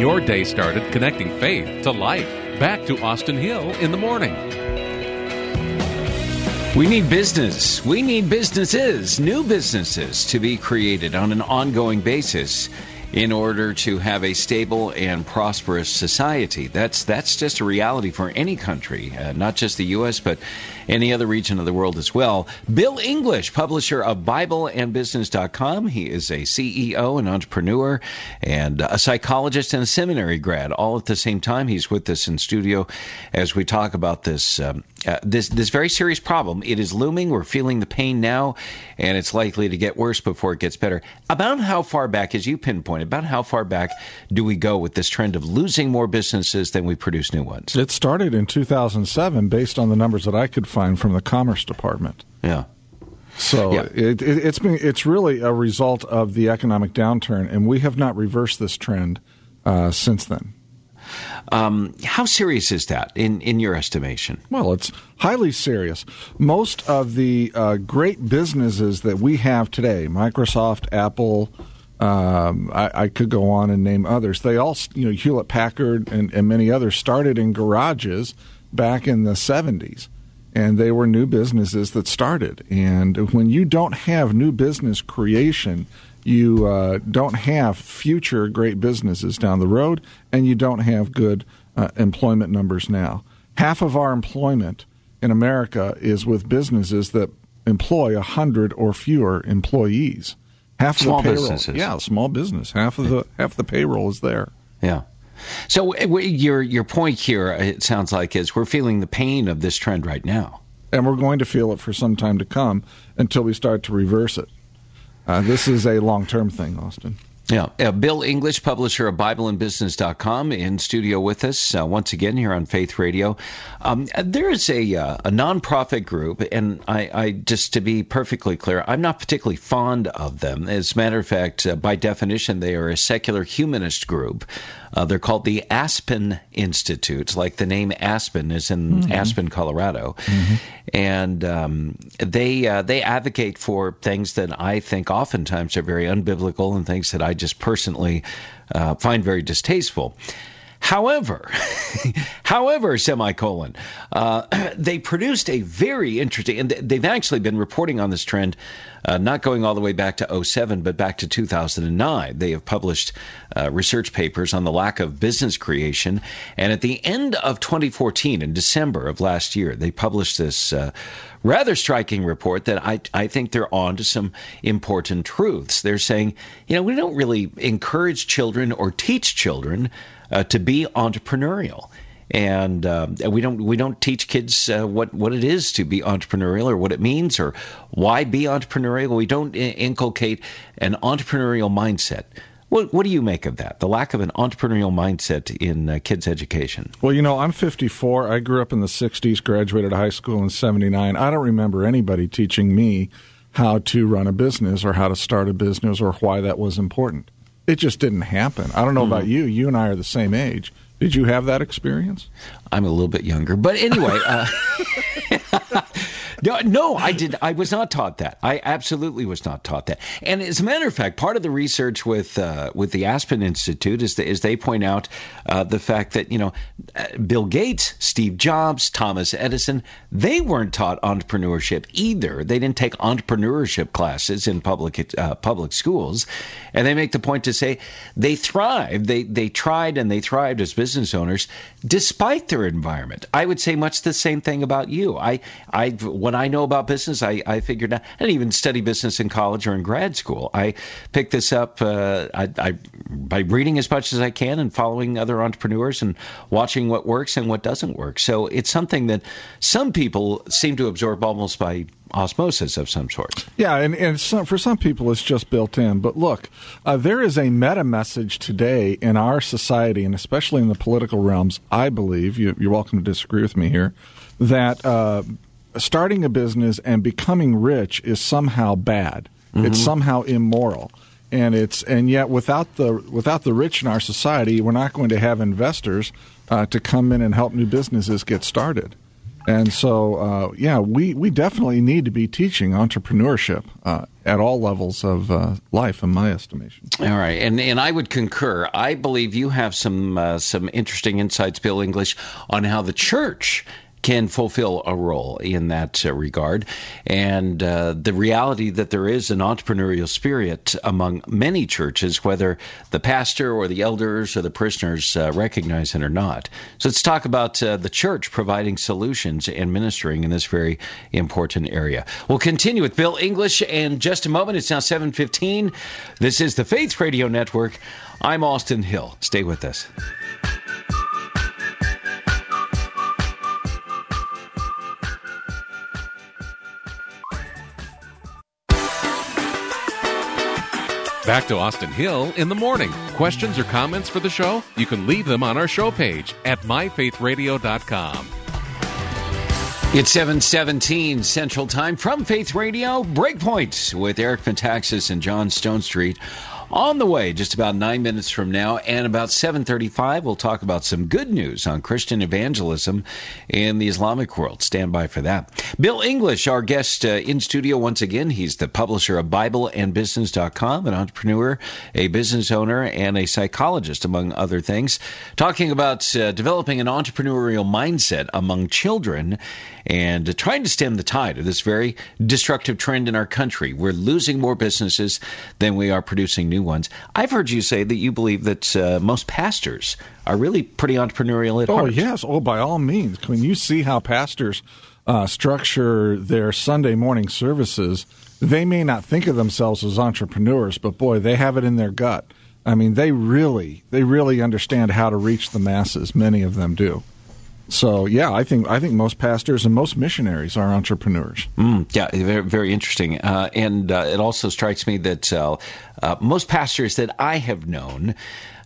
your day started connecting faith to life. Back to Austin Hill in the morning. We need business. We need businesses, new businesses to be created on an ongoing basis in order to have a stable and prosperous society. That's that's just a reality for any country, uh, not just the U.S., but any other region of the world as well. Bill English, publisher of BibleandBusiness.com. He is a CEO, an entrepreneur, and a psychologist and a seminary grad, all at the same time. He's with us in studio as we talk about this um, uh, this this very serious problem. It is looming. We're feeling the pain now, and it's likely to get worse before it gets better. About how far back, as you pinpointed, about how far back do we go with this trend of losing more businesses than we produce new ones? It started in 2007, based on the numbers that I could find from the Commerce Department. Yeah. So yeah. It, it, it's been it's really a result of the economic downturn, and we have not reversed this trend uh, since then. Um, how serious is that in, in your estimation? Well, it's highly serious. Most of the uh, great businesses that we have today, Microsoft, Apple, um, I, I, could go on and name others. They all, you know, Hewlett Packard and, and many others started in garages back in the 70s. And they were new businesses that started. And when you don't have new business creation, you uh, don't have future great businesses down the road, and you don't have good uh, employment numbers now. Half of our employment in America is with businesses that employ a hundred or fewer employees. Half small of the payroll, businesses. yeah, small business. Half of the half the payroll is there. Yeah. So your your point here, it sounds like, is we're feeling the pain of this trend right now, and we're going to feel it for some time to come until we start to reverse it. Uh, this is a long term thing, Austin. Yeah. Uh, Bill English, publisher of BibleandBusiness.com, in studio with us uh, once again here on Faith Radio. Um, there is a, uh, a nonprofit group, and I, I, just to be perfectly clear, I'm not particularly fond of them. As a matter of fact, uh, by definition, they are a secular humanist group. Uh, they're called the Aspen Institute, like the name Aspen is in mm-hmm. Aspen, Colorado, mm-hmm. and um, they uh, they advocate for things that I think oftentimes are very unbiblical and things that I just personally uh, find very distasteful. However, however, semicolon, uh, they produced a very interesting, and they've actually been reporting on this trend, uh, not going all the way back to 07, but back to 2009. They have published uh, research papers on the lack of business creation. And at the end of 2014, in December of last year, they published this uh, rather striking report that I, I think they're on to some important truths. They're saying, you know, we don't really encourage children or teach children uh, to be entrepreneurial. And uh, we don't we don't teach kids uh, what what it is to be entrepreneurial or what it means or why be entrepreneurial. We don't inculcate an entrepreneurial mindset. What, what do you make of that? The lack of an entrepreneurial mindset in uh, kids' education. Well, you know, I'm 54. I grew up in the 60s, graduated high school in 79. I don't remember anybody teaching me how to run a business or how to start a business or why that was important. It just didn't happen. I don't know mm-hmm. about you. You and I are the same age. Did you have that experience? I'm a little bit younger, but anyway. Uh, No, no, I did. I was not taught that. I absolutely was not taught that. And as a matter of fact, part of the research with uh, with the Aspen Institute is, the, is they point out uh, the fact that you know uh, Bill Gates, Steve Jobs, Thomas Edison, they weren't taught entrepreneurship either. They didn't take entrepreneurship classes in public uh, public schools, and they make the point to say they thrived. They they tried and they thrived as business owners despite their environment. I would say much the same thing about you. I I I know about business, I, I figured out. I didn't even study business in college or in grad school. I picked this up uh, I, I, by reading as much as I can and following other entrepreneurs and watching what works and what doesn't work. So it's something that some people seem to absorb almost by osmosis of some sort. Yeah, and, and some, for some people it's just built in. But look, uh, there is a meta message today in our society, and especially in the political realms, I believe, you, are welcome to disagree with me here, that uh, starting a business and becoming rich is somehow bad. Mm-hmm. It's somehow immoral. And it's and yet without the without the rich in our society, we're not going to have investors uh, to come in and help new businesses get started. And so, uh, yeah, we, we definitely need to be teaching entrepreneurship uh, at all levels of uh, life, in my estimation. All right, and and I would concur. I believe you have some uh, some interesting insights, Bill English, on how the church can fulfill a role in that uh, regard. And uh, the reality that there is an entrepreneurial spirit among many churches, whether the pastor or the elders or the prisoners uh, recognize it or not. So let's talk about uh, the church providing solutions and ministering in this very important area. We'll continue with Bill English in just a moment. It's now 7:15. This is the Faith Radio Network. I'm Austin Hill. Stay with us. Back to Austin Hill in the morning. Questions or comments for the show? You can leave them on our show page at myfaithradio.com. It's 717 Central Time from Faith Radio, Breakpoint with Eric Metaxas and John Stonestreet on the way just about nine minutes from now and about 7.35 we'll talk about some good news on christian evangelism in the islamic world. Stand by for that. Bill english our guest uh, in studio once again. He's the publisher of bibleandbusiness.com an entrepreneur a business owner and a psychologist among other things talking about uh, developing an entrepreneurial mindset among children and trying to stem the tide of this very destructive trend in our country. We're losing more businesses than we are producing new ones. I've heard you say that you believe that uh, most pastors are really pretty entrepreneurial at oh, heart. Oh, yes. Oh, by all means. When you see how pastors uh, structure their Sunday morning services, they may not think of themselves as entrepreneurs, but boy, they have it in their gut. I mean, they really, they really understand how to reach the masses. Many of them do. So yeah, I think I think most pastors and most missionaries are entrepreneurs. Mm, yeah, very very interesting. Uh, and uh, it also strikes me that uh, uh most pastors that I have known,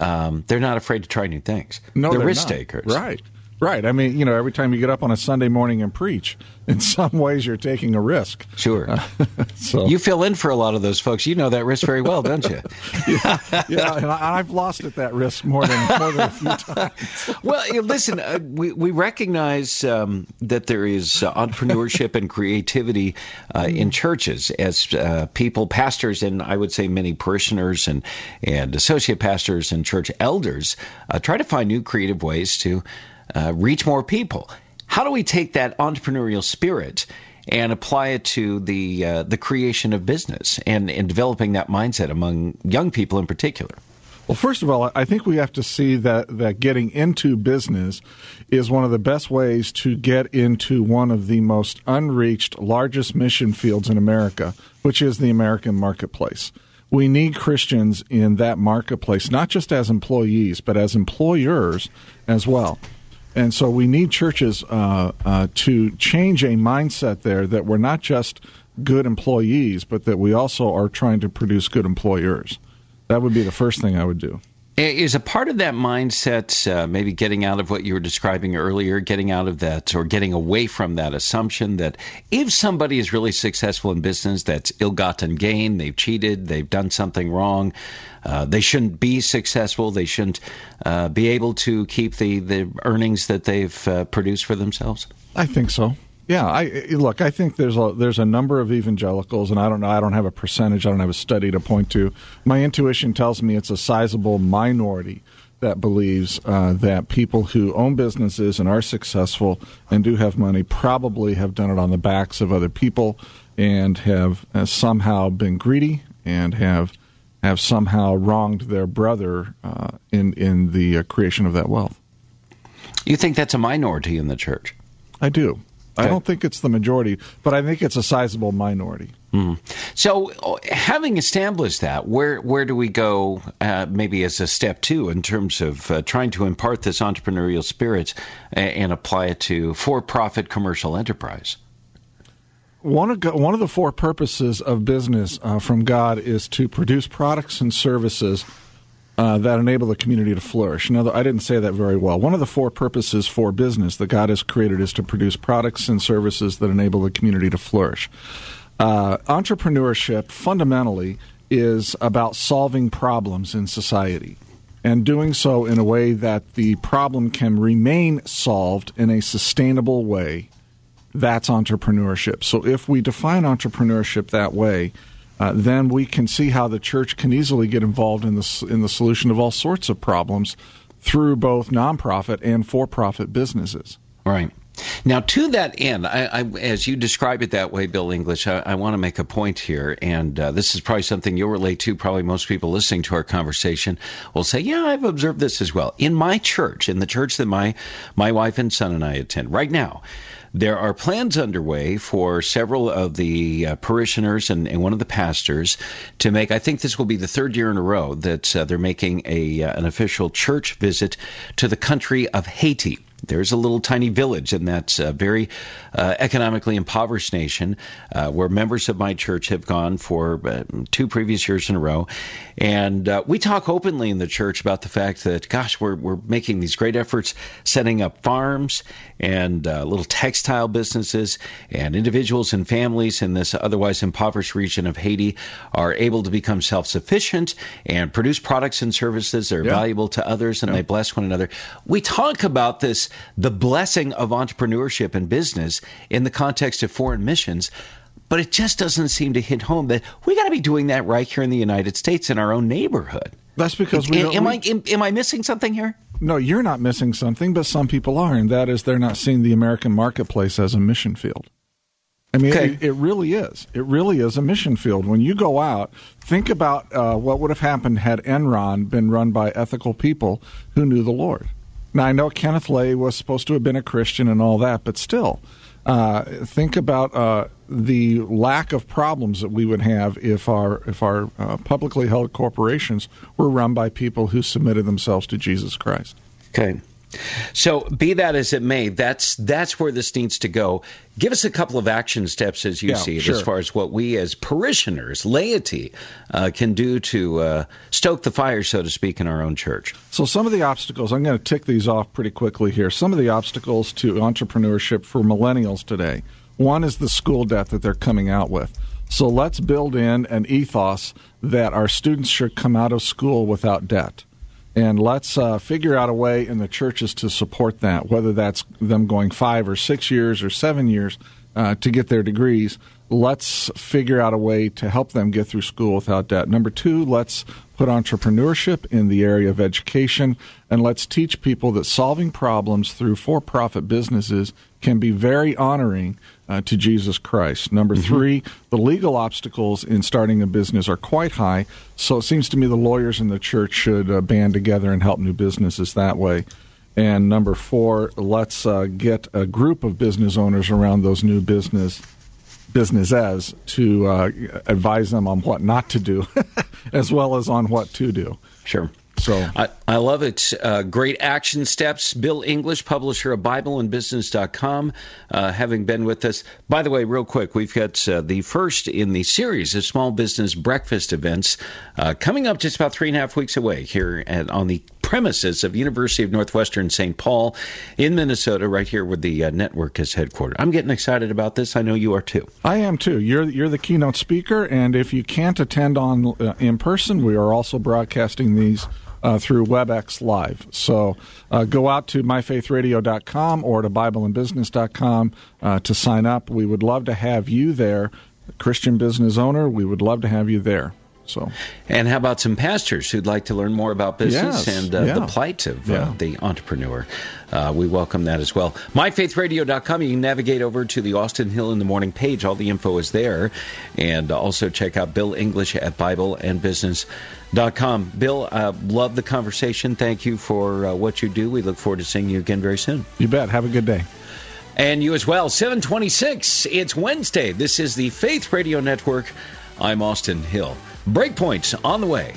um, they're not afraid to try new things. No, they're, they're risk not. takers. Right. Right. I mean, you know, every time you get up on a Sunday morning and preach, in some ways you're taking a risk. Sure. Uh, so you fill in for a lot of those folks. You know that risk very well, don't you? yeah, yeah. And I, have lost at that risk more than more than a few times. well, listen, uh, we we recognize um, that there is uh, entrepreneurship and creativity uh, in churches as uh, people, pastors, and I would say many parishioners and and associate pastors and church elders uh, try to find new creative ways to uh, reach more people. How do we take that entrepreneurial spirit and apply it to the uh, the creation of business and, and developing that mindset among young people in particular? Well, first of all, I think we have to see that, that getting into business is one of the best ways to get into one of the most unreached, largest mission fields in America, which is the American marketplace. We need Christians in that marketplace, not just as employees, but as employers as well. And so we need churches uh, uh, to change a mindset there that we're not just good employees, but that we also are trying to produce good employers. That would be the first thing I would do. Is a part of that mindset uh, maybe getting out of what you were describing earlier, getting out of that or getting away from that assumption that if somebody is really successful in business, that's ill gotten gain, they've cheated, they've done something wrong, uh, they shouldn't be successful. They shouldn't uh, be able to keep the, the earnings that they've uh, produced for themselves. I think so. Yeah, I look. I think there's a there's a number of evangelicals, and I don't know. I don't have a percentage. I don't have a study to point to. My intuition tells me it's a sizable minority that believes uh, that people who own businesses and are successful and do have money probably have done it on the backs of other people and have uh, somehow been greedy and have have somehow wronged their brother uh, in in the uh, creation of that wealth. You think that's a minority in the church? I do. Okay. I don't think it's the majority, but I think it's a sizable minority. Mm. So, uh, having established that, where where do we go? Uh, maybe as a step two in terms of uh, trying to impart this entrepreneurial spirit and, and apply it to for-profit commercial enterprise one of one of the four purposes of business uh, from God is to produce products and services uh, that enable the community to flourish. Now, I didn't say that very well. One of the four purposes for business that God has created is to produce products and services that enable the community to flourish. Uh, entrepreneurship fundamentally is about solving problems in society and doing so in a way that the problem can remain solved in a sustainable way that's entrepreneurship. So if we define entrepreneurship that way, uh, then we can see how the church can easily get involved in the in the solution of all sorts of problems through both nonprofit and for-profit businesses. Right. Now, to that end, I, I, as you describe it that way, Bill English, I, I want to make a point here, and uh, this is probably something you'll relate to. Probably most people listening to our conversation will say, "Yeah, I've observed this as well." In my church, in the church that my my wife and son and I attend right now, there are plans underway for several of the uh, parishioners and, and, one of the pastors to make. I think this will be the third year in a row that uh, they're making a uh, an official church visit to the country of Haiti. There's a little tiny village in that uh, very uh, economically impoverished nation uh, where members of my church have gone for uh, two previous years in a row. And uh, we talk openly in the church about the fact that, gosh, we're, we're making these great efforts setting up farms and uh, little textile businesses, and individuals and families in this otherwise impoverished region of Haiti are able to become self sufficient and produce products and services that are yeah. valuable to others and yeah. they bless one another. We talk about this, the blessing of entrepreneurship and business in the context of foreign missions but it just doesn't seem to hit home that we got to be doing that right here in the United States in our own neighborhood. That's because we. Am, we, I am, am, I missing something here? No, you're not missing something, but some people are, and that is they're not seeing the American marketplace as a mission field. I mean, okay. it, it, really is. It really is a mission field. When you go out, think about uh, what would have happened had Enron been run by ethical people who knew the Lord. Now, I know Kenneth Lay was supposed to have been a Christian and all that, but still, uh, think about uh, the lack of problems that we would have if our if our uh, publicly held corporations were run by people who submitted themselves to Jesus Christ. Okay. So, be that as it may, that's that's where this needs to go. Give us a couple of action steps as you yeah, see it, sure. as far as what we as parishioners, laity, uh, can do to uh, stoke the fire, so to speak, in our own church. So, some of the obstacles, I'm going to tick these off pretty quickly here. Some of the obstacles to entrepreneurship for millennials today. One is the school debt that they're coming out with. So, let's build in an ethos that our students should come out of school without debt and let's uh, figure out a way in the churches to support that, whether that's them going five or six years or seven years uh, to get their degrees. Let's figure out a way to help them get through school without debt. Number two, let's put entrepreneurship in the area of education, and let's teach people that solving problems through for profit businesses can be very honoring uh, to Jesus Christ. Number mm-hmm. three, the legal obstacles in starting a business are quite high. So it seems to me the lawyers in the church should uh, band together and help new businesses that way. And number four, let's uh, get a group of business owners around those new business businesses to uh, advise them on what not to do, as well as on what to do. Sure. So I, I love it. Uh, great action steps. Bill English, publisher of BibleandBusiness.com, uh, having been with us. By the way, real quick, we've got uh, the first in the series of small business breakfast events uh, coming up just about three and a half weeks away here at, on the premises of University of Northwestern St. Paul in Minnesota, right here where the uh, network is headquartered. I'm getting excited about this. I know you are too. I am too. You're you're the keynote speaker, and if you can't attend on uh, in person, we are also broadcasting these uh, through WebEx Live. So uh, go out to myfaithradio.com or to BibleandBusiness.com uh, to sign up. We would love to have you there, Christian business owner. We would love to have you there. So, and how about some pastors who'd like to learn more about business yes, and uh, yeah. the plight of uh, the entrepreneur? Uh, we welcome that as well. MyFaithRadio.com. You can navigate over to the Austin Hill in the Morning page. All the info is there, and also check out Bill English at BibleandBusiness.com. Bill, uh, love the conversation. Thank you for uh, what you do. We look forward to seeing you again very soon. You bet. Have a good day. And you as well. 726. It's Wednesday. This is the Faith Radio Network. I'm Austin Hill. Breakpoints on the way.